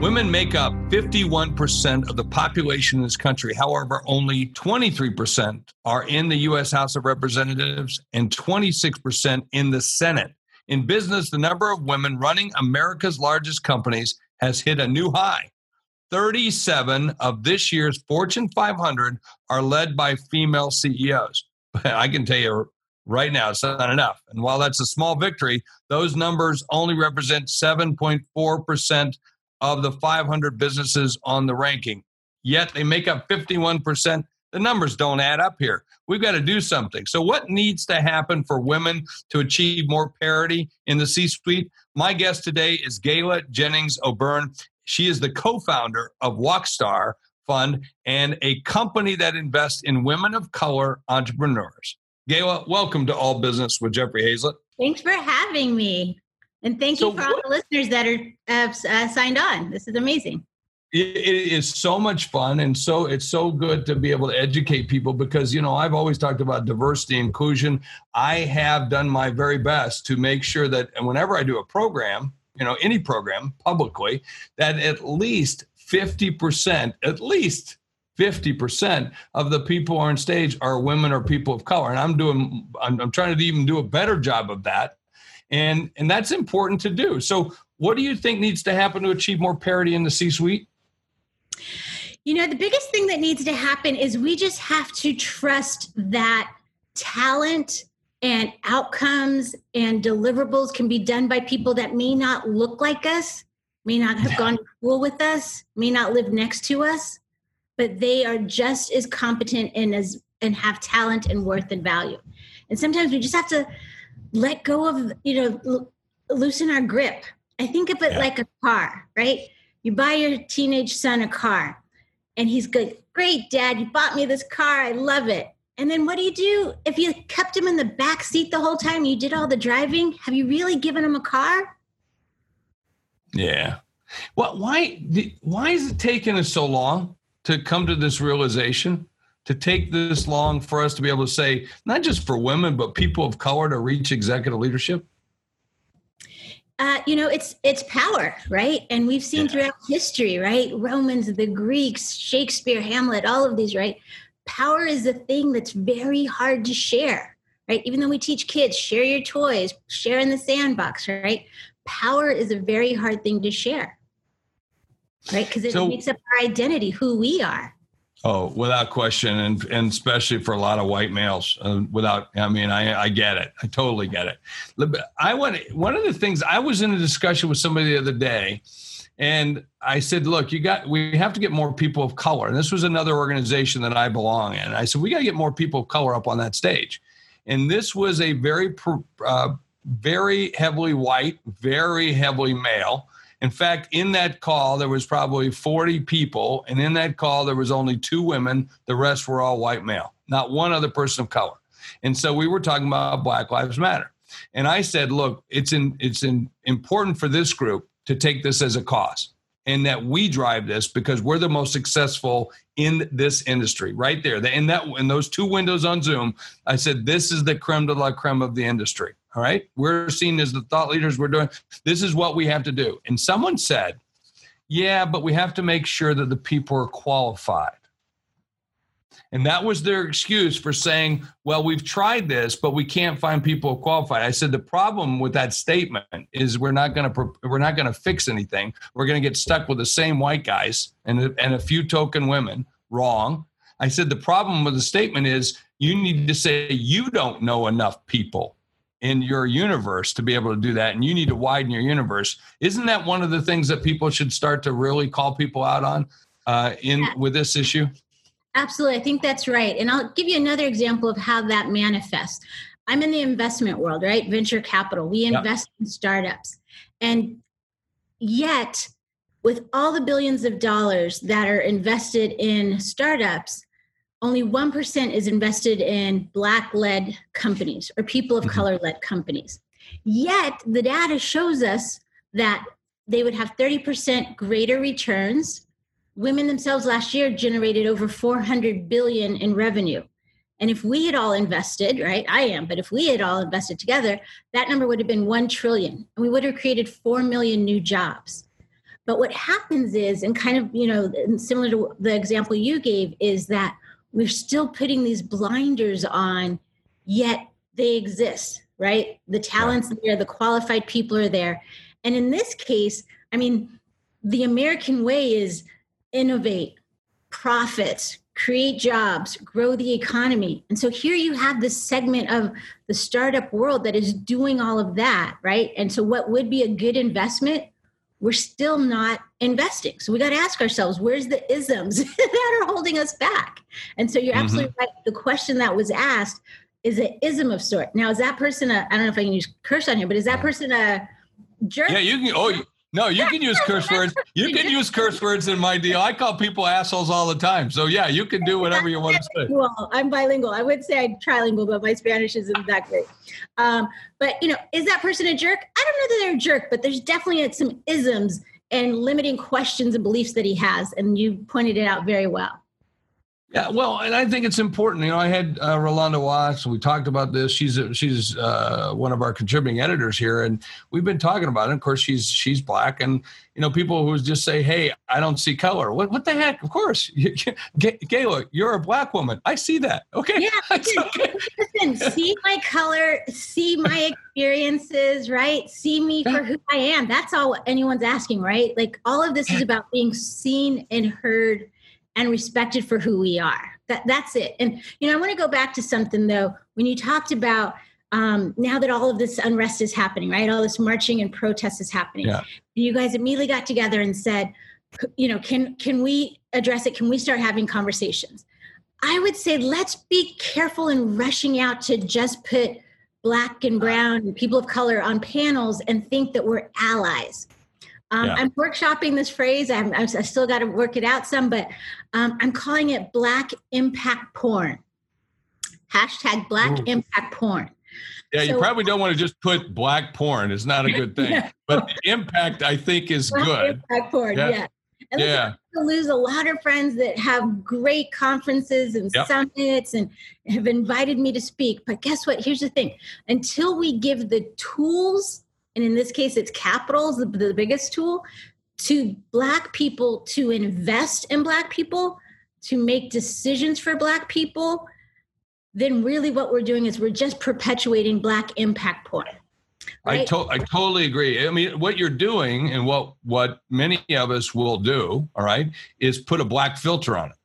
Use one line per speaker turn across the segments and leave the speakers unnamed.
Women make up 51% of the population in this country. However, only 23% are in the U.S. House of Representatives and 26% in the Senate. In business, the number of women running America's largest companies has hit a new high. 37 of this year's Fortune 500 are led by female CEOs. I can tell you right now, it's not enough. And while that's a small victory, those numbers only represent 7.4% of the 500 businesses on the ranking. Yet they make up 51%. The numbers don't add up here. We've got to do something. So, what needs to happen for women to achieve more parity in the C suite? My guest today is Gayla Jennings O'Byrne. She is the co founder of WOCstar Fund and a company that invests in women of color entrepreneurs. Gayla, welcome to All Business with Jeffrey Hayzlett.
Thanks for having me. And thank you so for all the listeners that are uh, signed on. This is amazing.
It, it is so much fun, and so it's so good to be able to educate people because you know I've always talked about diversity inclusion. I have done my very best to make sure that whenever I do a program, you know, any program publicly, that at least fifty percent, at least 50% of the people on stage are women or people of color and i'm doing I'm, I'm, trying to even do a better job of that and and that's important to do. So what do you think needs to happen to achieve more parity in the c suite
you know the biggest thing that needs to happen is we just have to trust that talent and outcomes and deliverables can be done by people that may not look like us may not have gone to school with us may not live next to us but they are just as competent and as and have talent and worth and value. And sometimes we just have to let go of you know l- loosen our grip. I think of it yeah. like a car right? You buy your teenage son a car and he's good. Great dad you bought me this car. I love it. And then what do you do? If you kept him in the back seat the whole time you did all the driving have you really given him a car?
Yeah. Well why why is it taking us so long to come to this realization to take this long for us to be able to say, not just for women, but people of color to reach executive leadership?
Uh, you know, it's it's power, right? And we've seen yeah. throughout history, right? Romans, the Greeks, Shakespeare, Hamlet, all of these, right? Power is a thing that's very hard to share, right? Even though we teach kids share your toys, share in the sandbox, right? Power is a very hard thing to share, right? Because it so, makes up our identity, who we are.
Oh, without question, and and especially for a lot of white males. Uh, without, I mean, I I get it. I totally get it. I want one of the things I was in a discussion with somebody the other day, and I said, "Look, you got we have to get more people of color." And this was another organization that I belong in. I said, "We got to get more people of color up on that stage." And this was a very uh, very heavily white, very heavily male in fact, in that call, there was probably 40 people, and in that call, there was only two women. The rest were all white male, not one other person of color. And so we were talking about Black Lives Matter. And I said, look, it's in, it's in, important for this group to take this as a cause and that we drive this because we're the most successful in this industry right there. In that in those two windows on Zoom, I said this is the creme de la creme of the industry. All right. We're seen as the thought leaders. We're doing this is what we have to do. And someone said, Yeah, but we have to make sure that the people are qualified. And that was their excuse for saying, well, we've tried this, but we can't find people qualified. I said the problem with that statement is we're not going to we're not going to fix anything. We're going to get stuck with the same white guys and and a few token women. Wrong. I said the problem with the statement is you need to say you don't know enough people in your universe to be able to do that and you need to widen your universe. Isn't that one of the things that people should start to really call people out on uh, in yeah. with this issue?
Absolutely i think that's right and i'll give you another example of how that manifests. I'm in the investment world right? Venture capital. We invest in startups and yet with all the billions of dollars that are invested in startups only 1% is invested in black led companies or people of mm-hmm. color led companies. Yet the data shows us that they would have 30% greater returns. Women themselves last year generated over 400 billion in revenue. And if we had all invested, right? I am, but if we had all invested together, that number would have been 1 trillion and we would have created 4 million new jobs. But what happens is, and kind of, you know, similar to the example you gave, is that we're still putting these blinders on, yet they exist, right? The talents yeah. there, the qualified people are there. And in this case, I mean, the American way is innovate, profits, create jobs, grow the economy. And so here you have this segment of the startup world that is doing all of that, right? And so what would be a good investment we're still not investing. So we got to ask ourselves, where's the isms that are holding us back? And so you're mm-hmm. absolutely right. The question that was asked is an ism of sort. Now, is that person a, I don't know if I can use curse on here, but is that person a jerk?
Yeah, you can. Oh, no, you can use curse words. You can use curse words in my deal. I call people assholes all the time. So yeah, you can do whatever you want to say.
Well, I'm bilingual. I would say I'm trilingual, but my Spanish isn't that great. Um, but you know, is that person a jerk? I don't know that they're a jerk, but there's definitely some isms and limiting questions and beliefs that he has, and you pointed it out very well.
Yeah, well, and I think it's important. You know, I had uh, Rolanda Watts. We talked about this. She's a, she's uh, one of our contributing editors here, and we've been talking about it. Of course, she's she's black, and you know, people who just say, "Hey, I don't see color." What what the heck? Of course, Gayla, you're a black woman. I see that. Okay,
yeah. okay. Listen, see my color, see my experiences, right? See me for who I am. That's all anyone's asking, right? Like all of this is about being seen and heard and respected for who we are. That that's it. And you know, I want to go back to something though. When you talked about um, now that all of this unrest is happening, right? All this marching and protest is happening. Yeah. You guys immediately got together and said, you know, can can we address it? Can we start having conversations? I would say let's be careful in rushing out to just put black and brown and people of color on panels and think that we're allies. Um, yeah. I'm workshopping this phrase. I'm, i still got to work it out some, but um, I'm calling it Black Impact Porn. Hashtag Black Ooh. Impact Porn.
Yeah, so, you probably don't want to just put black porn. It's not a good thing. But the impact, I think, is black good.
Impact porn, yeah. yeah. And yeah. lose a lot of friends that have great conferences and yep. summits and have invited me to speak. But guess what? Here's the thing until we give the tools and in this case it's capital is the, the biggest tool to black people to invest in black people to make decisions for black people then really what we're doing is we're just perpetuating black impact porn
right? I, to- I totally agree. I mean, what you're doing and what what many of us will do, all right, is put a black filter on it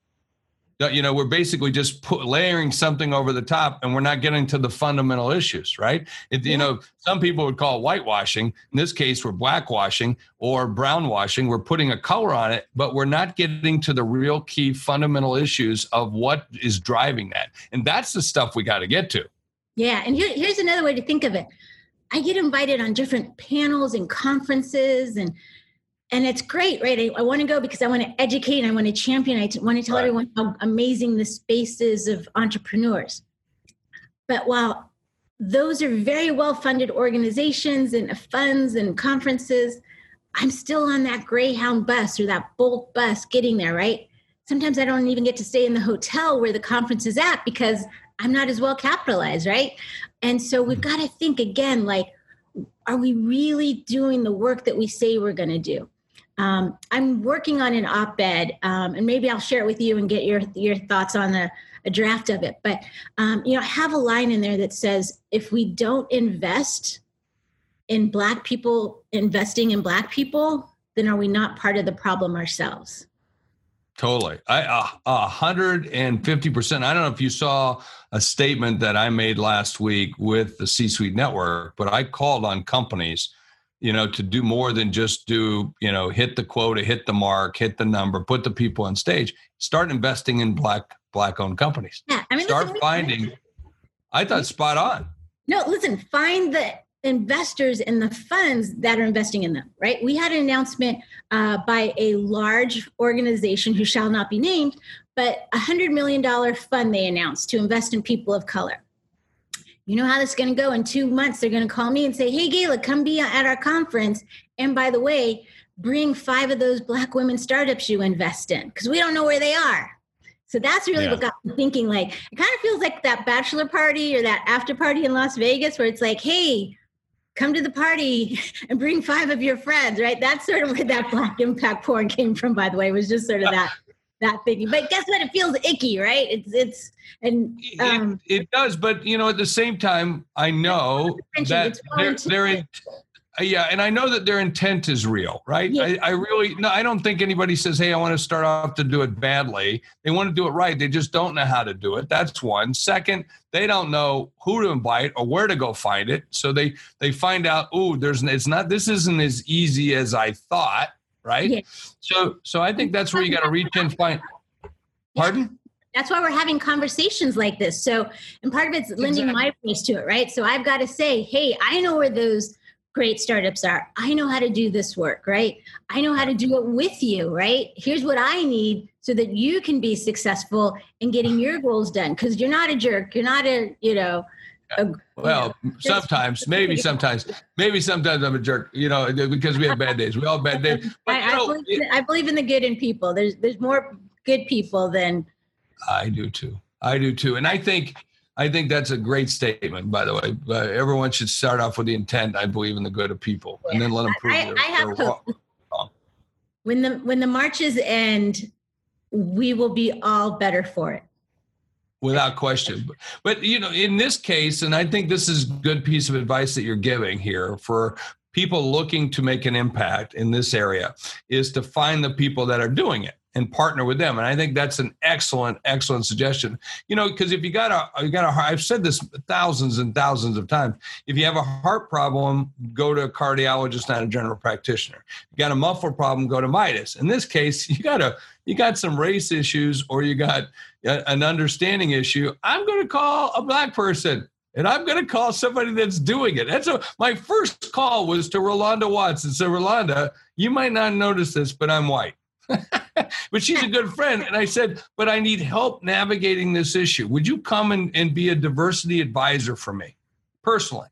you know we're basically just put, layering something over the top and we're not getting to the fundamental issues right? It, you know some people would call it whitewashing. In this case we're blackwashing or brownwashing. We're putting a color on it but we're not getting to the real key fundamental issues of what is driving that. And that's the stuff we got to get to.
Yeah and here, here's another way to think of it. I get invited on different panels and conferences and and it's great, right? I, I want to go because I want to educate and I want to champion. I want to tell right. everyone how amazing the space is of entrepreneurs. But while those are very well funded organizations and funds and conferences, I'm still on that Greyhound bus or that Bolt bus getting there, right? Sometimes I don't even get to stay in the hotel where the conference is at because I'm not as well capitalized, right? And so we've mm-hmm. got to think again like, are we really doing the work that we say we're going to do? Um, I'm working on an op-ed, um, and maybe I'll share it with you and get your your thoughts on the a draft of it. But um, you know, I have a line in there that says, "If we don't invest in Black people investing in Black people, then are we not part of the problem ourselves?"
Totally, I a hundred and fifty percent. I don't know if you saw a statement that I made last week with the C-suite network, but I called on companies you know, to do more than just do, you know, hit the quota, hit the mark, hit the number, put the people on stage. Start investing in black black owned companies. Yeah, I mean, start finding. I thought spot on.
No, listen, find the investors and the funds that are investing in them, right? We had an announcement uh, by a large organization who shall not be named, but a $100 million fund they announced to invest in people of color. You know how this is going to go? In two months, they're going to call me and say, Hey, Gayla, come be at our conference. And by the way, bring five of those Black women startups you invest in because we don't know where they are. So that's really yeah. what got me thinking. Like, it kind of feels like that bachelor party or that after party in Las Vegas where it's like, Hey, come to the party and bring five of your friends, right? That's sort of where that black impact porn came from, by the way, it was just sort of that that thinking. But guess what? It feels icky, right? It's it's and
um, it, it does, but you know, at the same time, I know that they're, they're in, yeah, and I know that their intent is real, right? Yeah. I, I, really no, I don't think anybody says, "Hey, I want to start off to do it badly." They want to do it right. They just don't know how to do it. That's one. Second, they don't know who to invite or where to go find it. So they they find out, "Oh, there's it's not. This isn't as easy as I thought." Right. Yeah. So so I think that's where you got to reach and find. Pardon.
That's why we're having conversations like this. So, and part of it's lending exactly. my voice to it, right? So I've got to say, hey, I know where those great startups are. I know how to do this work, right? I know how to do it with you, right? Here's what I need so that you can be successful in getting your goals done because you're not a jerk. You're not a, you know, a,
well, you know, sometimes, maybe sometimes, maybe sometimes I'm a jerk, you know, because we have bad days. We all have bad days.
But, I, I, believe in, I believe in the good in people. There's there's more good people than
I do too. I do too. And I think I think that's a great statement, by the way. Uh, everyone should start off with the intent. I believe in the good of people, yeah. and then let them prove I,
their, I have hope. When the when the marches end, we will be all better for it.
Without question, but, but you know, in this case, and I think this is a good piece of advice that you're giving here for people looking to make an impact in this area, is to find the people that are doing it and partner with them. And I think that's an excellent, excellent suggestion. You know, because if you got a, you got a, I've said this thousands and thousands of times. If you have a heart problem, go to a cardiologist, not a general practitioner. You got a muffler problem, go to Midas. In this case, you got a, you got some race issues or you got an understanding issue. I'm going to call a black person. And I'm going to call somebody that's doing it. And so my first call was to Rolanda Watts and said, Rolanda, you might not notice this, but I'm white. but she's a good friend. And I said, but I need help navigating this issue. Would you come and, and be a diversity advisor for me personally?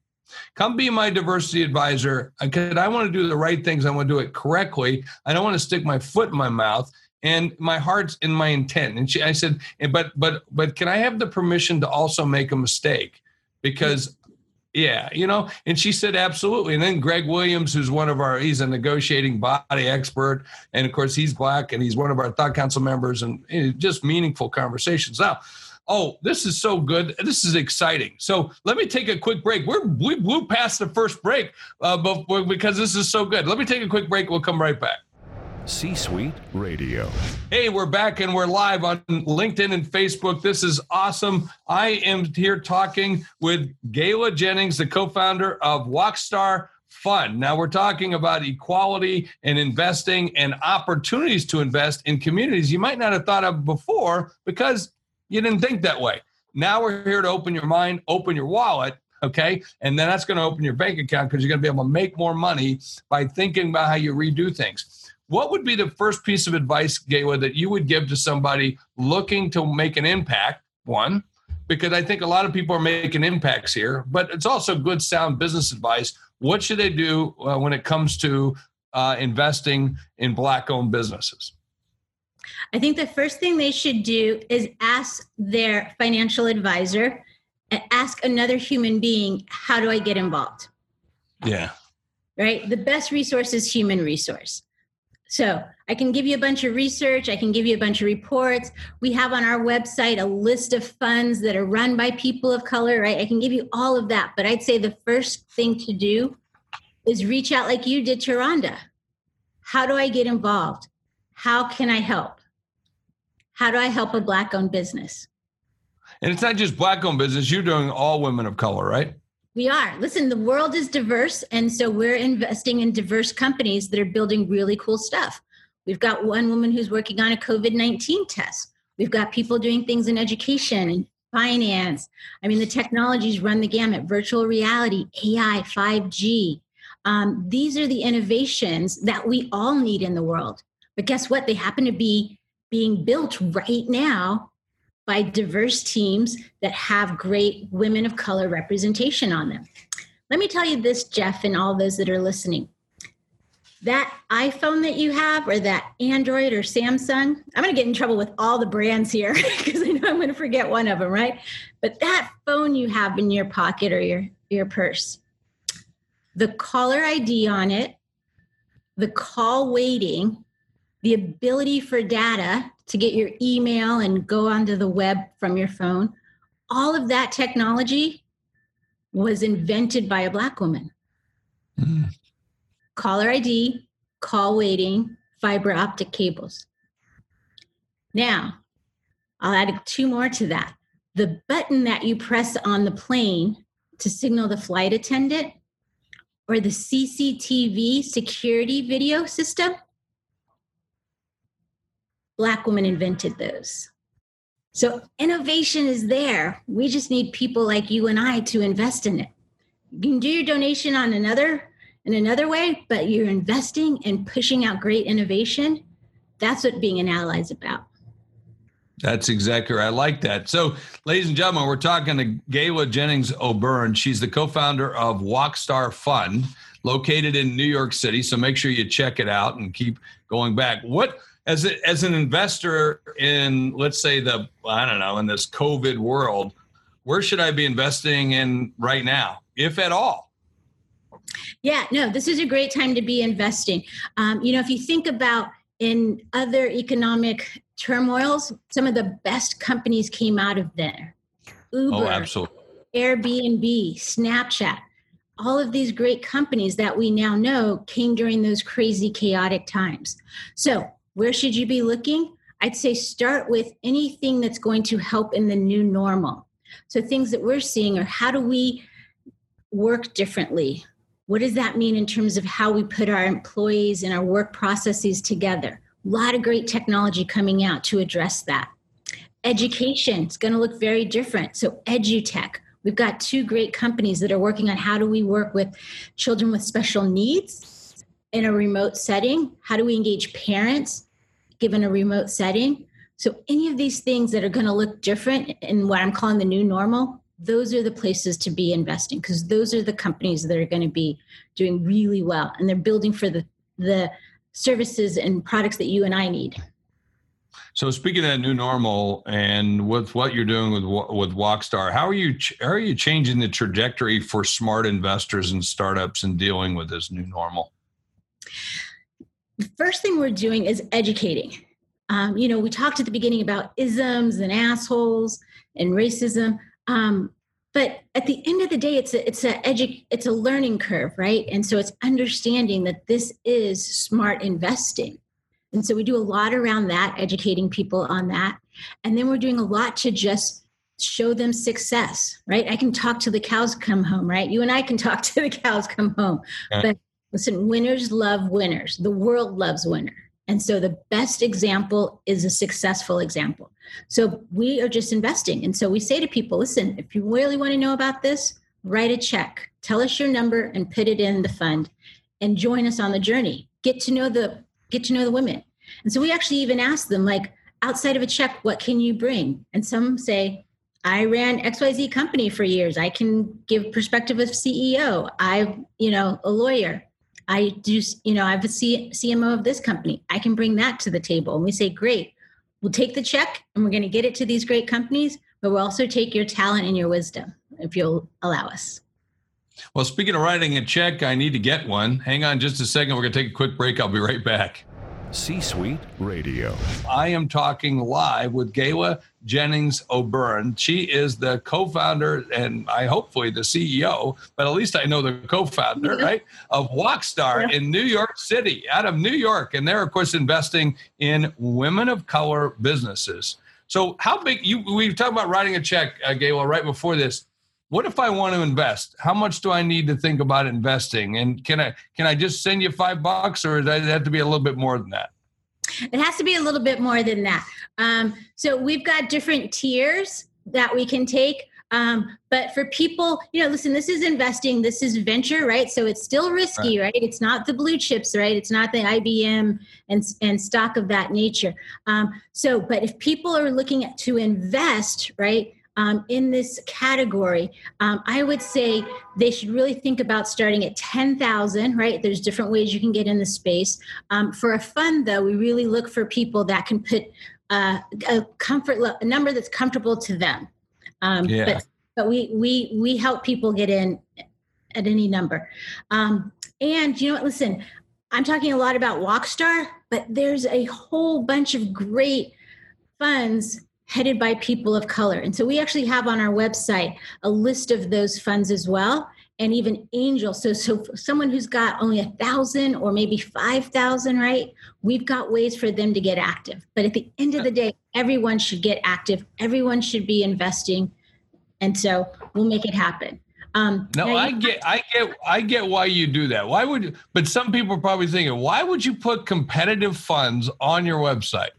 Come be my diversity advisor because I want to do the right things. I want to do it correctly. I don't want to stick my foot in my mouth and my heart's in my intent. And she, I said, but, but, but can I have the permission to also make a mistake? Because yeah, you know, and she said absolutely. And then Greg Williams, who's one of our, he's a negotiating body expert, and of course he's black, and he's one of our thought council members, and just meaningful conversations. Now, oh, this is so good. This is exciting. So let me take a quick break. We're we blew past the first break, uh, because this is so good. Let me take a quick break. We'll come right back.
C Suite Radio.
Hey, we're back and we're live on LinkedIn and Facebook. This is awesome. I am here talking with Gayla Jennings, the co founder of WOCstar Fund. Now, we're talking about equality and investing and opportunities to invest in communities you might not have thought of before because you didn't think that way. Now, we're here to open your mind, open your wallet, okay? And then that's going to open your bank account because you're going to be able to make more money by thinking about how you redo things. What would be the first piece of advice, Gayla, that you would give to somebody looking to make an impact? One, because I think a lot of people are making impacts here, but it's also good, sound business advice. What should they do uh, when it comes to uh, investing in Black owned businesses?
I think the first thing they should do is ask their financial advisor and ask another human being, how do I get involved?
Yeah.
Right? The best resource is human resource. So I can give you a bunch of research. I can give you a bunch of reports. We have on our website a list of funds that are run by people of color, right? I can give you all of that. But I'd say the first thing to do is reach out like you did to Rhonda. How do I get involved? How can I help? How do I help a Black owned business?
And it's not just Black owned business, you're doing all women of color, right?
We are. Listen, the world is diverse. And so we're investing in diverse companies that are building really cool stuff. We've got one woman who's working on a COVID 19 test. We've got people doing things in education and finance. I mean, the technologies run the gamut virtual reality, AI, 5G. Um, these are the innovations that we all need in the world. But guess what? They happen to be being built right now by diverse teams that have great women of color representation on them. Let me tell you this, Jeff, and all those that are listening that iPhone that you have or that Android or Samsung, I'm going to get in trouble with all the brands here because I know I'm going to forget one of them, right? But that phone you have in your pocket or your, your purse, the caller ID on it, the call waiting, the ability for data to get your email and go onto the web from your phone, all of that technology was invented by a Black woman. Mm caller ID, call waiting, fiber optic cables. Now, I'll add two more to that. The button that you press on the plane to signal the flight attendant or the CCTV security video system, Black women invented those. So innovation is there. We just need people like you and I to invest in it. You can do your donation on another in another way, but you're investing and pushing out great innovation. That's what being an ally is about.
That's exactly right. I like that. So, ladies and gentlemen, we're talking to Gayla Jennings O'Byrne. She's the co-founder of WOCstar Fund, located in New York City. So make sure you check it out and keep going back. What as a, as an investor in let's say the I don't know in this COVID world, where should I be investing in right now, if at all?
Yeah, no, this is a great time to be investing. Um, you know, if you think about in other economic turmoils, some of the best companies came out of there. Uber, oh, absolutely. Airbnb, Snapchat, all of these great companies that we now know came during those crazy, chaotic times. So, where should you be looking? I'd say start with anything that's going to help in the new normal. So, things that we're seeing are how do we work differently? What does that mean in terms of how we put our employees and our work processes together? A lot of great technology coming out to address that. Education is going to look very different. So, EduTech, we've got two great companies that are working on how do we work with children with special needs in a remote setting? How do we engage parents given a remote setting? So, any of these things that are going to look different in what I'm calling the new normal, those are the places to be investing because those are the companies that are going to be doing really well and they're building for the the services and products that you and I need.
So speaking of that new normal and with what you're doing with with WOCstar, how are you how are you changing the trajectory for smart investors and startups in dealing with this new normal?
The first thing we're doing is educating. Um, you know, we talked at the beginning about isms and assholes and racism. Um, but at the end of the day, it's a it's a edu- it's a learning curve, right? And so it's understanding that this is smart investing. And so we do a lot around that, educating people on that. And then we're doing a lot to just show them success, right? I can talk to the cows come home, right? You and I can talk to the cows come home. Yeah. But listen, winners love winners. The world loves winner. And so the best example is a successful example. So we are just investing. And so we say to people, listen, if you really want to know about this, write a check, tell us your number and put it in the fund and join us on the journey. Get to know the get to know the women. And so we actually even ask them like outside of a check, what can you bring? And some say, I ran XYZ company for years. I can give perspective of CEO. I'm, you know, a lawyer. I do, you know, I'm a C- CMO of this company. I can bring that to the table. And we say, great, we'll take the check and we're going to get it to these great companies, but we'll also take your talent and your wisdom if you'll allow us.
Well, speaking of writing a check, I need to get one. Hang on just a second. We're going to take a quick break. I'll be right back.
C Suite Radio.
I am talking live with Gayla Jennings O'Byrne. She is the co founder and I hopefully the CEO, but at least I know the co founder, right, of WOCstar yeah. in New York City, out of New York. And they're, of course, investing in women of color businesses. So, how big you we talked about writing a check, uh, Gayla, right before this what if I want to invest? How much do I need to think about investing? And can I can I just send you five bucks, or does it have to be a little bit more than that?
It has to be a little bit more than that. Um, so we've got different tiers that we can take. Um, but for people, you know, listen, this is investing, this is venture, right? So it's still risky, right? right? It's not the blue chips, right? It's not the IBM and, and stock of that nature. Um, so, but if people are looking at, to invest, right? Um, in this category, um, I would say they should really think about starting at 10,000, right? There's different ways you can get in the space. Um, for a fund, though, we really look for people that can put uh, a comfort, a number that's comfortable to them. Um, yeah. But, but we, we, we help people get in at any number. Um, and you know what? Listen, I'm talking a lot about WOCstar, but there's a whole bunch of great funds headed by people of color. And so we actually have on our website a list of those funds as well, and even angel. So, so someone who's got only a thousand or maybe five thousand, right? We've got ways for them to get active. But at the end of the day, everyone should get active. Everyone should be investing, and so we'll make it happen.
Um, no, I get, I get, I get why you do that. Why would? But some people are probably thinking, why would you put competitive funds on your website?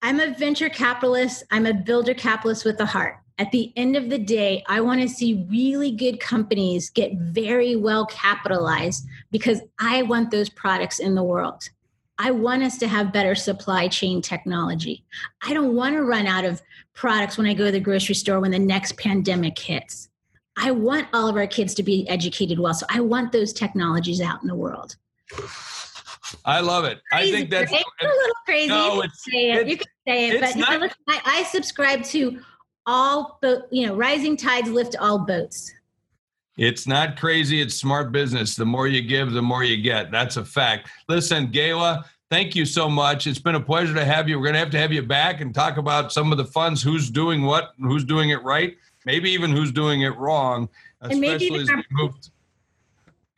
I'm a venture capitalist. I'm a builder capitalist with a heart. At the end of the day, I want to see really good companies get very well capitalized because I want those products in the world. I want us to have better supply chain technology. I don't want to run out of products when I go to the grocery store when the next pandemic hits. I want all of our kids to be educated well. So I want those technologies out in the world.
I love it. Crazy, I think that's
it's a little crazy. No, you, can say it. you can say it, but not, look, I, I, subscribe to all boat. You know, rising tides lift all boats.
It's not crazy. It's smart business. The more you give, the more you get. That's a fact. Listen, Gayla, thank you so much. It's been a pleasure to have you. We're going to have to have you back and talk about some of the funds, who's doing what, who's doing it right, maybe even who's doing it wrong, especially as we move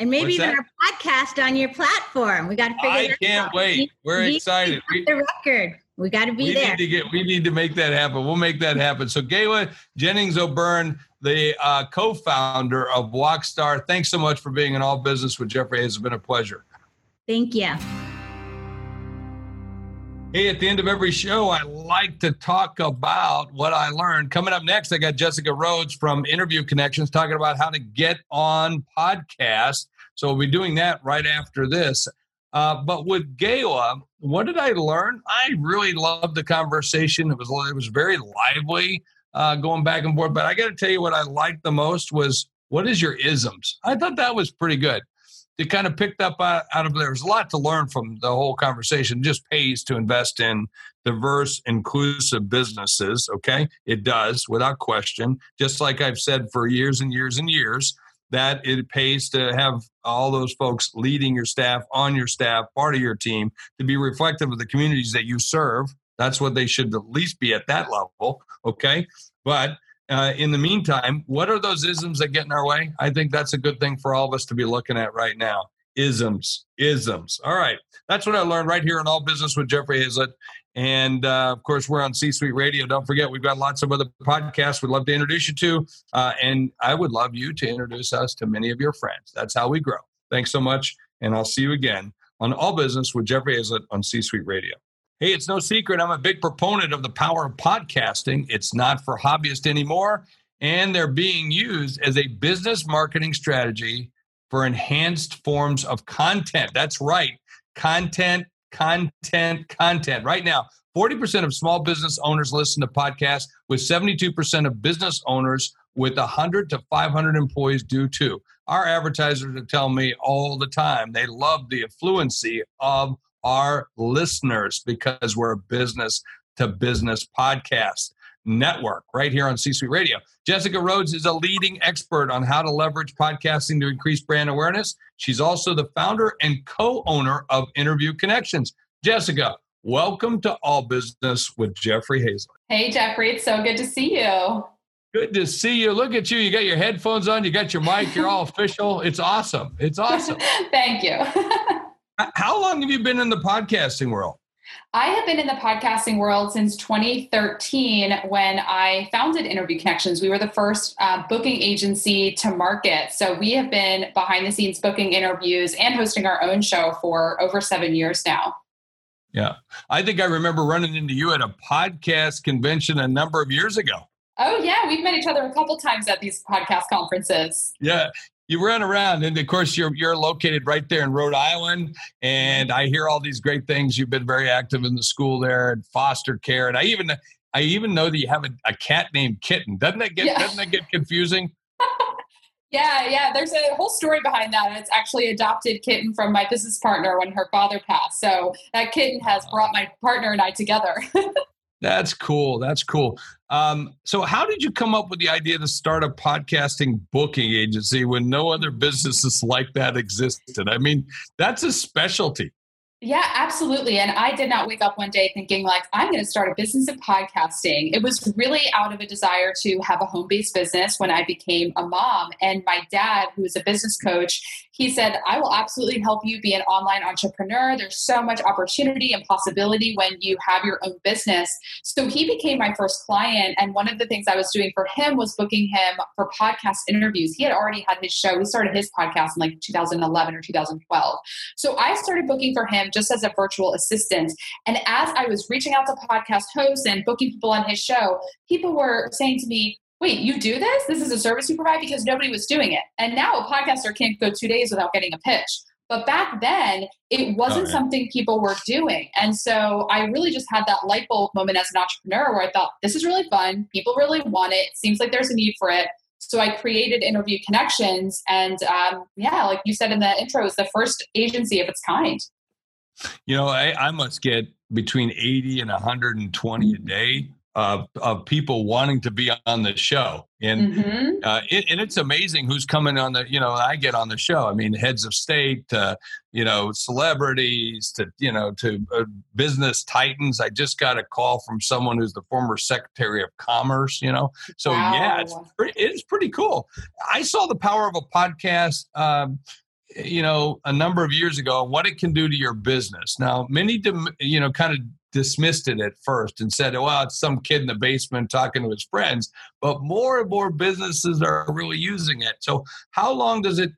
and maybe even our podcast on your platform. We got to figure. Out.
I can't out. wait. We're we excited.
We, the record. We got to be
we
there.
Need to get, we need to make that happen. We'll make that happen. So, Gayla Jennings O'Byrne, the uh, co-founder of WOCstar, thanks so much for being in all business with Jeffrey. It's been a pleasure.
Thank you.
Hey, at the end of every show, I like to talk about what I learned. Coming up next, I got Jessica Rhodes from Interview Connections talking about how to get on podcast. So we'll be doing that right after this. Uh, but with Gayla, what did I learn? I really loved the conversation. It was it was very lively, uh, going back and forth. But I got to tell you, what I liked the most was what is your isms? I thought that was pretty good that kind of picked up out, out of there. there's a lot to learn from the whole conversation. It just pays to invest in diverse, inclusive businesses. Okay, it does without question. Just like I've said for years and years and years, that it pays to have all those folks leading your staff, on your staff, part of your team, to be reflective of the communities that you serve. That's what they should at least be at that level. Okay, but uh, in the meantime, what are those isms that get in our way? I think that's a good thing for all of us to be looking at right now. Isms, isms. All right. That's what I learned right here in All Business with Jeffrey Hayzlett. And uh, of course, we're on C Suite Radio. Don't forget, we've got lots of other podcasts we'd love to introduce you to. Uh, and I would love you to introduce us to many of your friends. That's how we grow. Thanks so much. And I'll see you again on All Business with Jeffrey Hayzlett on C Suite Radio. Hey, it's no secret. I'm a big proponent of the power of podcasting. It's not for hobbyists anymore, and they're being used as a business marketing strategy for enhanced forms of content. That's right. Content, content, content. Right now, 40% of small business owners listen to podcasts, with 72% of business owners with 100 to 500 employees do too. Our advertisers tell me all the time they love the affluency of our listeners because we're a business to business podcast network right here on C Suite Radio. Jessica Rhodes is a leading expert on how to leverage podcasting to increase brand awareness. She's also the founder and co owner of Interview Connections. Jessica, welcome to All Business with Jeffrey Hayzlett.
Hey, Jeffrey, it's so good to see you.
Good to see you. Look at you. You got your headphones on, you got your mic, you're all official. It's awesome. It's awesome.
Thank you.
How long have you been in the podcasting world?
I have been in the podcasting world since 2013 when I founded Interview Connections. We were the first uh, booking agency to market. So we have been behind the scenes booking interviews and hosting our own show for over seven years now.
Yeah. I think I remember running into you at a podcast convention a number of years ago.
Oh yeah, we've met each other a couple times at these podcast conferences.
Yeah, you run around, and of course you're you're located right there in Rhode Island, and I hear all these great things. You've been very active in the school there and foster care, and I even I even know that you have a, a cat named Kitten. Doesn't that get yeah. doesn't that get confusing?
yeah, yeah. There's a whole story behind that. It's actually adopted kitten from my business partner when her father passed. So that kitten has brought my partner and I together.
That's cool. That's cool. Um, so, how did you come up with the idea to start a podcasting booking agency when no other businesses like that existed? I mean, that's a specialty.
Yeah, absolutely. And I did not wake up one day thinking, like, I'm going to start a business of podcasting. It was really out of a desire to have a home based business when I became a mom. And my dad, who is a business coach, he said, I will absolutely help you be an online entrepreneur. There's so much opportunity and possibility when you have your own business. So he became my first client. And one of the things I was doing for him was booking him for podcast interviews. He had already had his show. He started his podcast in like 2011 or 2012. So I started booking for him just as a virtual assistant. And as I was reaching out to podcast hosts and booking people on his show, people were saying to me, wait, you do this? This is a service you provide because nobody was doing it. And now a podcaster can't go two days without getting a pitch. But back then, it wasn't oh, something people were doing. And so I really just had that light bulb moment as an entrepreneur where I thought, this is really fun. People really want it. it seems like there's a need for it. So I created Interview Connections. And um, yeah, like you said in the intro, it's the first agency of its kind.
You know, I, I must get between 80 and 120 a day of, of people wanting to be on the show. And mm-hmm. uh, it, and it's amazing who's coming on the, you know, I get on the show. I mean, heads of state, to, you know, celebrities to, you know, to uh, business titans. I just got a call from someone who's the former secretary of commerce, you know. So wow. yeah, it's pretty, it's pretty cool. I saw the power of a podcast. Um, you know a number of years ago and what it can do to your business now many you know kind of dismissed it at first and said, well, it's some kid in the basement talking to his friends. But more and more businesses are really using it. So, how long does it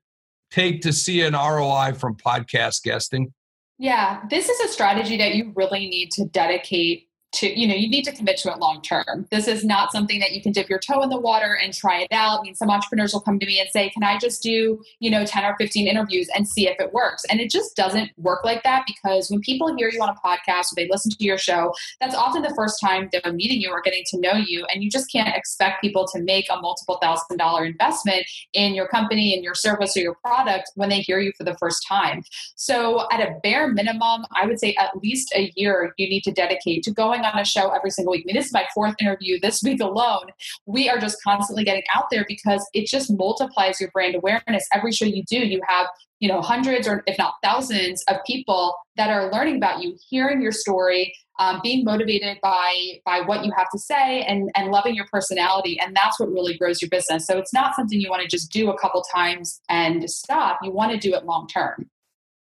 take to see an ROI from podcast guesting?
Yeah, this is a strategy that you really need to dedicate to you know you need to commit to it long term. This is not something that you can dip your toe in the water and try it out. I mean some entrepreneurs will come to me and say can i just do you know 10 or 15 interviews and see if it works? And it just doesn't work like that because when people hear you on a podcast or they listen to your show that's often the first time they're meeting you or getting to know you and you just can't expect people to make a multiple thousand dollar investment in your company and your service or your product when they hear you for the first time. So at a bare minimum i would say at least a year you need to dedicate to going on a show every single week. I mean, this is my fourth interview this week alone. We are just constantly getting out there because it just multiplies your brand awareness. Every show you do, you have you know hundreds or if not thousands of people that are learning about you hearing your story um, being motivated by by what you have to say and and loving your personality and that's what really grows your business so it's not something you want to just do a couple times and stop you want to do it long term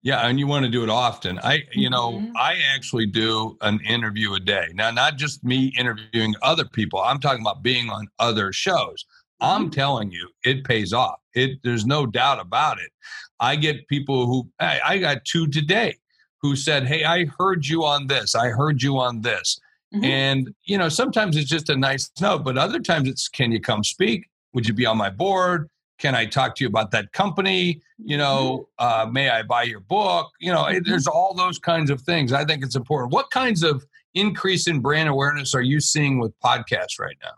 yeah, and you want to do it often. I, you know, mm-hmm. I actually do an interview a day. Now, not just me interviewing other people. I'm talking about being on other shows. I'm mm-hmm. telling you, it pays off. It there's no doubt about it. I get people who I, I got two today who said, "Hey, I heard you on this. I heard you on this." Mm-hmm. And you know, sometimes it's just a nice note, but other times it's, "Can you come speak? Would you be on my board? Can i talk to you about that company? You know mm-hmm. uh, may i buy your book? You know mm-hmm. there's all those kinds of things. I think it's important. What kinds of increase in brand awareness are you seeing with podcasts right now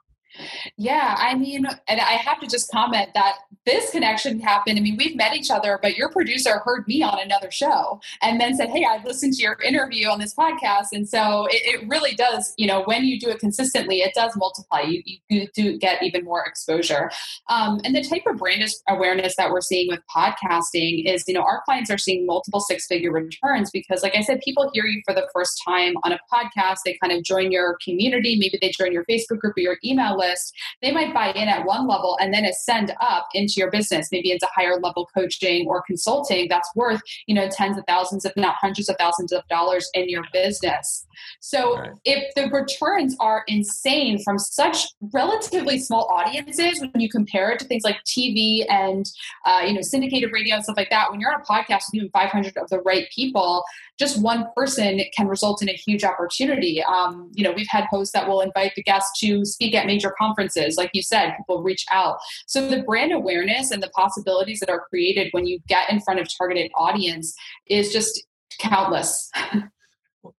yeah, I mean, and I have to just comment that this connection happened. I mean, we've met each other, but your producer heard me on another show and then said, Hey, I listened to your interview on this podcast. And so it, it really does, you know, when you do it consistently, it does multiply. You, you do get even more exposure. Um, and the type of brand awareness that we're seeing with podcasting is, you know, our clients are seeing multiple six figure returns because, like I said, people hear you for the first time on a podcast. They kind of join your community. Maybe they join your Facebook group or your email list list, they might buy in at one level and then ascend up into your business, maybe into higher level coaching or consulting that's worth, you know, tens of thousands, if not hundreds of thousands of dollars in your business. So right. if the returns are insane from such relatively small audiences, when you compare it to things like TV and, uh, you know, syndicated radio and stuff like that, when you're on a podcast with even 500 of the right people, just one person can result in a huge opportunity. Um, you know, we've had hosts that will invite the guests to speak at major conferences. Like you said, people reach out. So the brand awareness and the possibilities that are created when you get in front of targeted audience is just countless.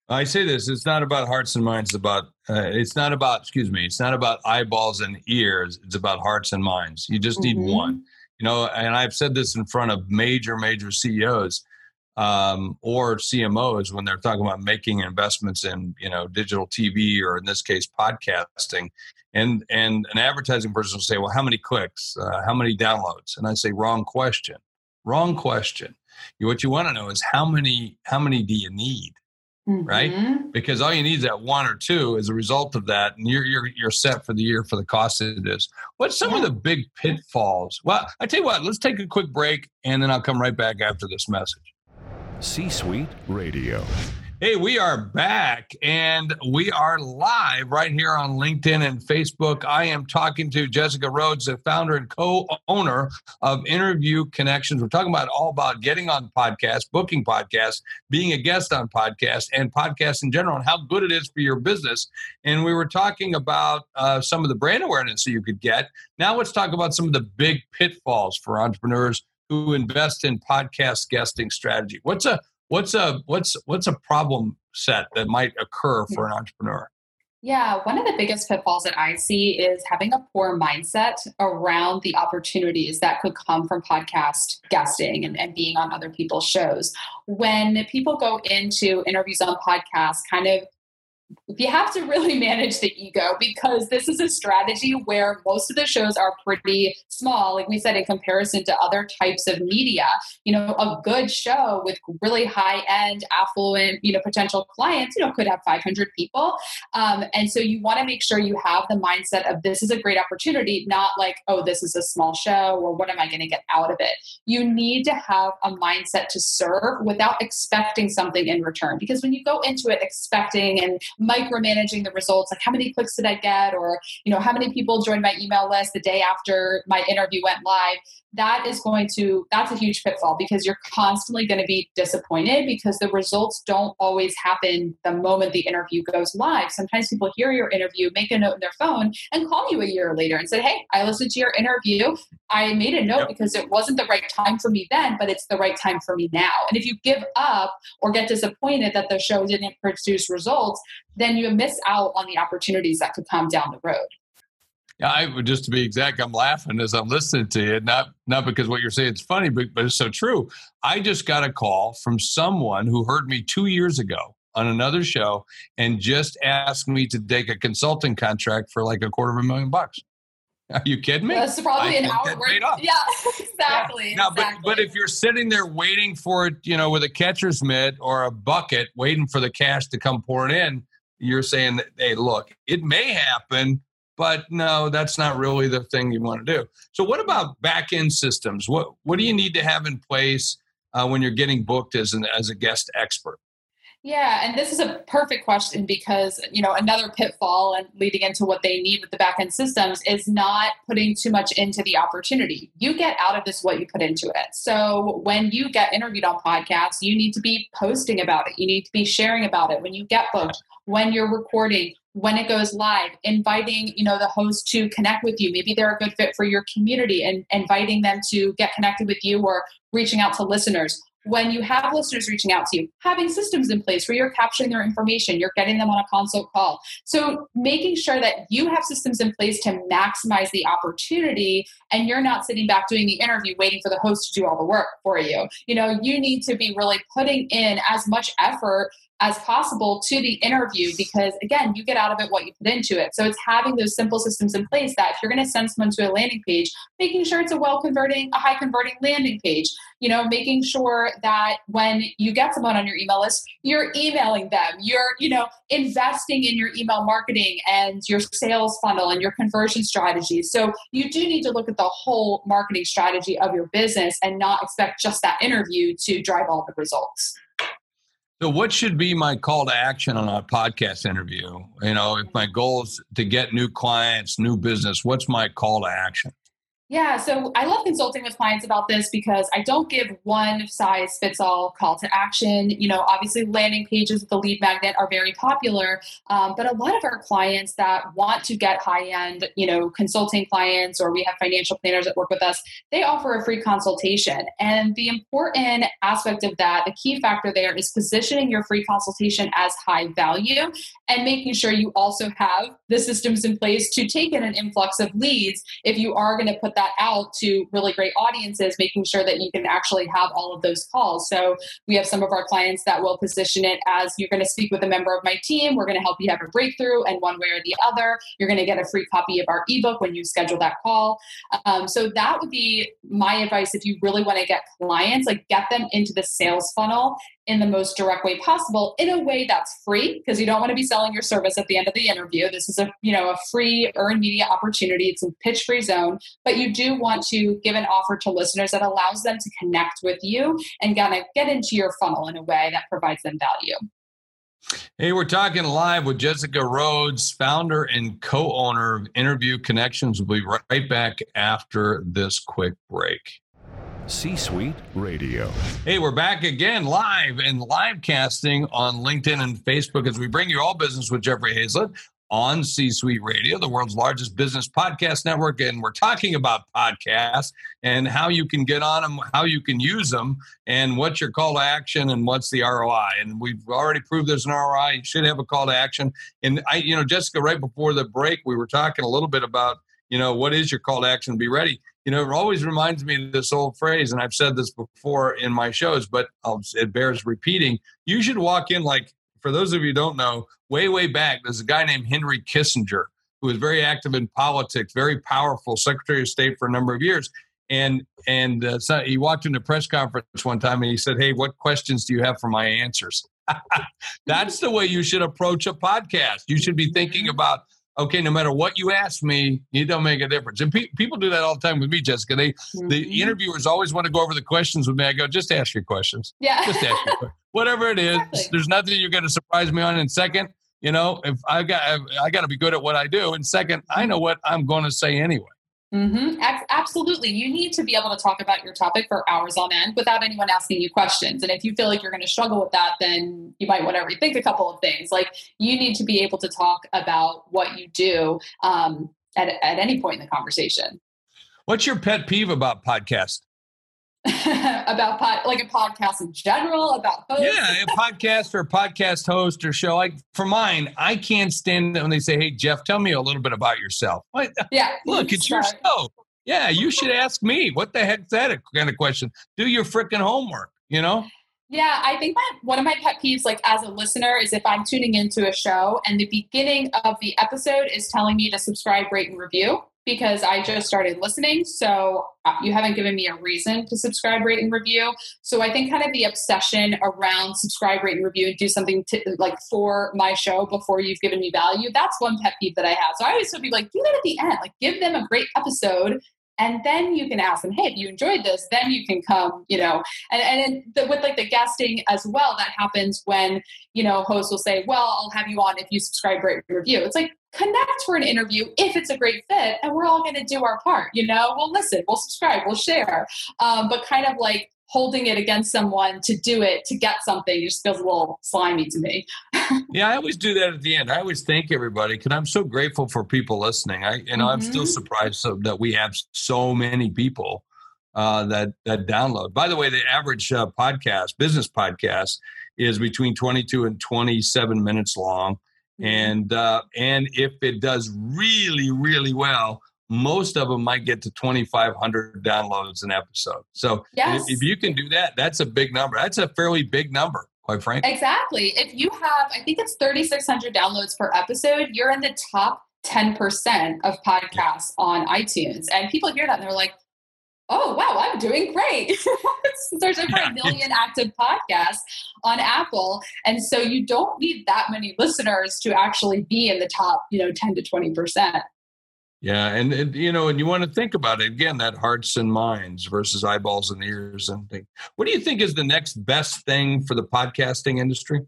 I say this: it's not about hearts and minds. It's about uh, it's not about excuse me. It's not about eyeballs and ears. It's about hearts and minds. You just need mm-hmm. one. You know, and I've said this in front of major, major CEOs um, or CMOs when they're talking about making investments in you know digital TV or in this case podcasting, and and an advertising person will say, well, how many clicks, uh, how many downloads, and I say, wrong question, wrong question. What you want to know is how many how many do you need? Mm-hmm. right? Because all you need is that one or two as a result of that, and you're you're you're set for the year for the cost it is. What's some yeah. of the big pitfalls? Well, I tell you what, let's take a quick break, and then I'll come right back after this message.
C Suite Radio.
Hey, we are back and we are live right here on LinkedIn and Facebook. I am talking to Jessica Rhodes, the founder and co owner of Interview Connections. We're talking about all about getting on podcasts, booking podcasts, being a guest on podcasts, and podcasts in general, and how good it is for your business. And we were talking about uh, some of the brand awareness that you could get. Now, let's talk about some of the big pitfalls for entrepreneurs who invest in podcast guesting strategy. What's a what's a what's what's a problem set that might occur for an entrepreneur?
Yeah, one of the biggest pitfalls that I see is having a poor mindset around the opportunities that could come from podcast guesting and, and being on other people's shows. When people go into interviews on podcasts, kind of you have to really manage the ego because this is a strategy where most of the shows are pretty small. Like we said in comparison to other types of media you know a good show with really high end affluent you know potential clients you know could have 500 people. Um, and so you want to make sure you have the mindset of this is a great opportunity not like oh this is a small show or what am i going to get out of it. You need to have a mindset to serve without expecting something in return because when you go into it expecting and micromanaging the results. Like how many clicks did i get? Or you know how many people joined my email list the day after my interview went live? That is going to that's a huge pitfall because you're constantly going to be disappointed because the results don't always happen the moment the interview goes live. Sometimes people hear your interview make a note in their phone and call you a year later and say hey i listened to your interview. I made a note yep. because it wasn't the right time for me then but it's the right time for me now. And if you give up or get disappointed that the show didn't produce results then you miss out on the opportunities that could come down the road
yeah, I would just to be exact, I'm laughing as I'm listening to you. Not not because what you're saying is funny, but, but it's so true. I just got a call from someone who heard me two years ago on another show and just asked me to take a consulting contract for like a quarter of a million bucks. Are you kidding me?
That's probably I an hour worth. Yeah, exactly.
Yeah. Now,
exactly.
but but if you're sitting there waiting for it, you know, with a catcher's mitt or a bucket, waiting for the cash to come pouring in, you're saying that, hey, look, it may happen, but no, that's not really the thing you want to do. So, what about back end systems? What what do you need to have in place uh, when you're getting booked as an as a guest expert?
Yeah, and this is a perfect question because you know another pitfall and leading into what they need with the back end systems is not putting too much into the opportunity. You get out of this what you put into it. So when you get interviewed on podcasts, you need to be posting about it. You need to be sharing about it when you get booked, when you're recording, when it goes live inviting you know the host to connect with you maybe they're a good fit for your community and inviting them to get connected with you or reaching out to listeners when you have listeners reaching out to you having systems in place where you're capturing their information you're getting them on a consult call. So making sure that you have systems in place to maximize the opportunity and you're not sitting back doing the interview waiting for the host to do all the work for you. You know you need to be really putting in as much effort as possible to the interview because again you get out of it what you put into it. So it's having those simple systems in place that if you're going to send someone to a landing page making sure it's a well converting a high converting landing page you know making sure that when you get someone on your email list you're emailing them you're you know investing in your email marketing and your sales funnel and your conversion strategies so you do need to look at the whole marketing strategy of your business and not expect just that interview to drive all the results
so, what should be my call to action on a podcast interview? You know, if my goal is to get new clients, new business, what's my call to action?
Yeah, so I love consulting with clients about this because I don't give one size fits all call to action. You know, obviously, landing pages with the lead magnet are very popular, um, but a lot of our clients that want to get high end, you know, consulting clients or we have financial planners that work with us, they offer a free consultation. And the important aspect of that, the key factor there is positioning your free consultation as high value and making sure you also have the systems in place to take in an influx of leads if you are going to put that out to really great audiences, making sure that you can actually have all of those calls. So we have some of our clients that will position it as you're going to speak with a member of my team. We're going to help you have a breakthrough, and one way or the other, you're going to get a free copy of our ebook when you schedule that call. Um, so that would be my advice if you really want to get clients, like get them into the sales funnel in the most direct way possible in a way that's free because you don't want to be selling your service at the end of the interview this is a you know a free earned media opportunity it's a pitch free zone but you do want to give an offer to listeners that allows them to connect with you and kind of get into your funnel in a way that provides them value
Hey, we're talking live with Jessica Rhodes, founder and co owner of Interview Connections. We'll be right back after this quick break.
C Suite Radio.
Hey, we're back again live and live casting on LinkedIn and Facebook as we bring you all business with Jeffrey Hayzlett on C Suite Radio, the world's largest business podcast network. And we're talking about podcasts and how you can get on them, how you can use them, and what's your call to action and what's the ROI. And we've already proved there's an ROI. You should have a call to action. And I, you know, Jessica, right before the break, we were talking a little bit about, you know, what is your call to action? Be ready you know, it always reminds me of this old phrase, and I've said this before in my shows, but I'll, it bears repeating. You should walk in like, for those of you don't know, way, way back, there's a guy named Henry Kissinger who was very active in politics, very powerful, Secretary of State for a number of years. And and uh, so he walked into a press conference one time and he said, "Hey, what questions do you have for my answers?" That's the way you should approach a podcast. You should be thinking about okay, no matter what you ask me, it don't make a difference. And pe- people do that all the time with me, Jessica. They mm-hmm. the interviewers always want to go over the questions with me. I go, just ask your questions.
Yeah.
Just ask your Whatever it is, exactly. there's nothing you're going to surprise me on. And second, you know, if I got I got to be good at what I do. And second, I know what I'm going to say anyway.
Mm-hmm. Absolutely. You need to be able to talk about your topic for hours on end without anyone asking you questions. And if you feel like you're going to struggle with that, then you might want to rethink a couple of things. Like you need to be able to talk about what you do um, at, at any point in the conversation.
What's your pet peeve about podcast?
about pod, like a podcast in general about hosts.
yeah a podcast or a podcast host or show. Like for mine i can't stand it when they say hey jeff tell me a little bit about yourself.
Yeah.
look it's your show. Yeah you should ask me. What the heck's that kind of question? Do your freaking homework you know?
Yeah, I think that one of my pet peeves, like as a listener, is if I'm tuning into a show and the beginning of the episode is telling me to subscribe, rate, and review because I just started listening. So uh, you haven't given me a reason to subscribe, rate, and review. So I think kind of the obsession around subscribe, rate, and review and do something to, like for my show before you've given me value. That's one pet peeve that I have. So I always would be like, do that at the end. Like give them a great episode and then you can ask them hey if you enjoyed this then you can come you know. And, and the, with like the guesting as well that happens when you know hosts will say well i'll have you on if you subscribe rate review. It's like connect for an interview if it's a great fit and we're all going to do our part you know? We'll listen we'll subscribe we'll share. Um, but kind of like holding it against someone to do it to get something just feels a little slimy to me.
yeah, I always do that at the end. I always thank everybody because I'm so grateful for people listening. I, you know, mm-hmm. I'm still mm-hmm. surprised so, that we have so many people uh, that that download. By the way, the average uh, podcast, business podcast, is between 22 and 27 minutes long, mm-hmm. and uh, and if it does really really well most of them might get to 2,500 downloads an episode. So yes. if you can do that, that's a big number. That's a fairly big number, quite frankly.
Exactly. If you have, I think it's 3,600 downloads per episode, you're in the top 10% of podcasts on iTunes. And people hear that and they're like, oh, wow, I'm doing great. There's over a million active podcasts on Apple. And so you don't need that many listeners to actually be in the top, you know, 10 to 20%.
Yeah, and, and, you know, and you want to think about it again that hearts and minds versus eyeballs and ears and things. What do you think is the next best thing for the podcasting industry?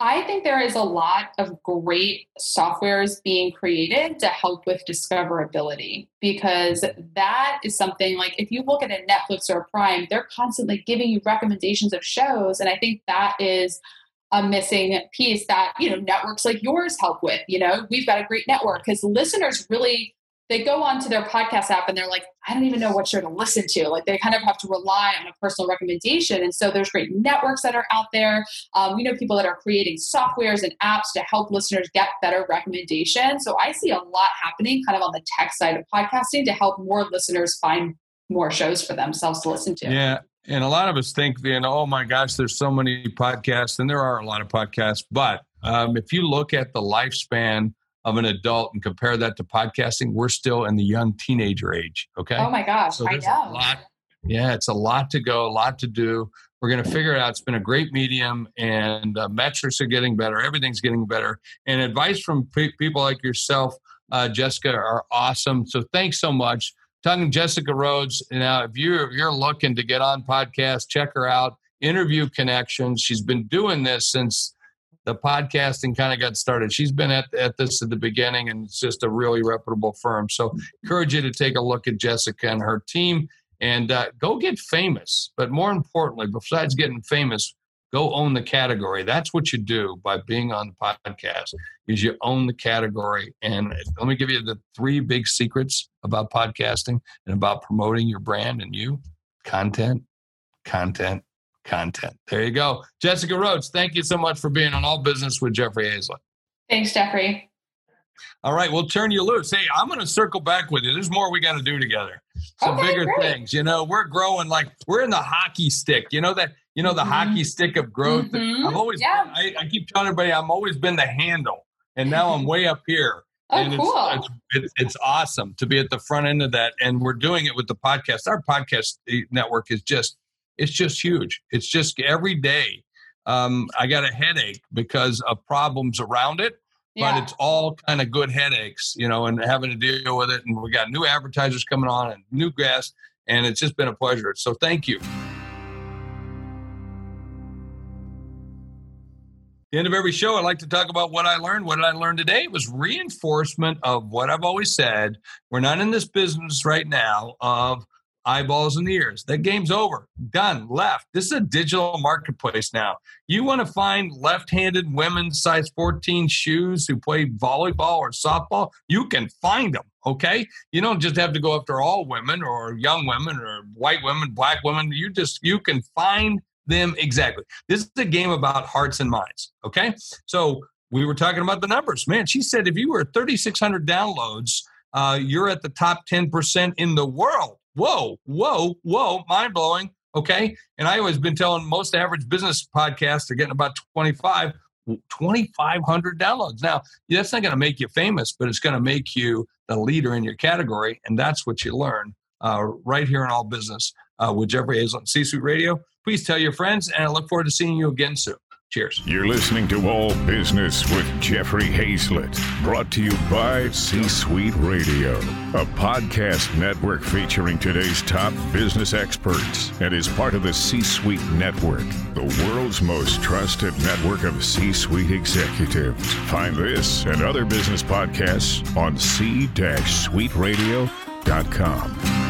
I think there is a lot of great softwares being created to help with discoverability because that is something like if you look at a Netflix or a Prime, they're constantly giving you recommendations of shows. And I think that is a missing piece that, you know, networks like yours help with. You know, we've got a great network because listeners really they go onto their podcast app and they're like, I don't even know what show to listen to. Like they kind of have to rely on a personal recommendation. And so there's great networks that are out there. Um, you know, people that are creating softwares and apps to help listeners get better recommendations. So I see a lot happening kind of on the tech side of podcasting to help more listeners find more shows for themselves to listen to.
Yeah. And a lot of us think, you know, oh my gosh, there's so many podcasts, and there are a lot of podcasts. But um, if you look at the lifespan of an adult and compare that to podcasting, we're still in the young teenager age. Okay.
Oh my gosh, so I know.
lot, yeah, it's a lot to go, a lot to do. We're going to figure it out. It's been a great medium, and uh, metrics are getting better. Everything's getting better. And advice from pe- people like yourself, uh, Jessica, are awesome. So thanks so much. Talking Jessica Rhodes. Now, if you're you're looking to get on podcast, check her out. Interview Connections. She's been doing this since the podcasting kind of got started. She's been at, at this at the beginning, and it's just a really reputable firm. So, encourage you to take a look at Jessica and her team and uh, go get famous. But more importantly, besides getting famous, go own the category. That's what you do by being on the podcast. Is you own the category. And let me give you the three big secrets about podcasting and about promoting your brand and you: content, content, content. There you go. Jessica Rhodes, thank you so much for being on All Business with Jeffrey Hayzlett.
Thanks, Jeffrey.
All right, we'll turn you loose. Hey, I'm going to circle back with you. There's more we got to do together. Some okay, bigger great. things. You know, we're growing like we're in the hockey stick. You know that. You know the mm-hmm. hockey stick of growth. Mm-hmm. I've always. Yeah. I, I, keep telling everybody I'm always been the handle, and now I'm way up here.
Oh, and cool. It's,
it's, it's, awesome to be at the front end of that. And we're doing it with the podcast. Our podcast eh, network is just it's just huge. It's just every day um, I got a headache because of problems around it. Yeah. But it's all kind of good headaches, you know, and having to deal with it. And we got new advertisers coming on and new guests, and it's just been a pleasure. So thank you. The end of every show, I like to talk about what I learned. What did I learn today? It was reinforcement of what I've always said. We're not in this business right now of eyeballs and ears. That game's over. Done. Left. This is a digital marketplace now. You want to find left handed women size 14 shoes who play volleyball or softball? You can find them. Okay. You don't just have to go after all women or young women or white women, black women. You just, you can find them exactly. This is a game about hearts and minds. Okay. So we were talking about the numbers. Man, she said if you were 3,600 downloads, uh, you're at the top 10% in the world whoa, whoa, whoa, mind blowing. Okay. And I always been telling most average business podcasts are getting about 25, 2,500 downloads. Now, that's not going to make you famous, but it's going to make you the leader in your category. And that's what you learn uh, right here in All Business uh, with Jeffrey Hayzlett, C Suite Radio. Please tell your friends, and I look forward to seeing you again soon. Cheers.
You're listening to All Business with Jeffrey Hayzlett, brought to you by C Suite Radio, a podcast network featuring today's top business experts and is part of the C Suite Network, the world's most trusted network of C Suite executives. Find this and other business podcasts on c-suiteradio.com.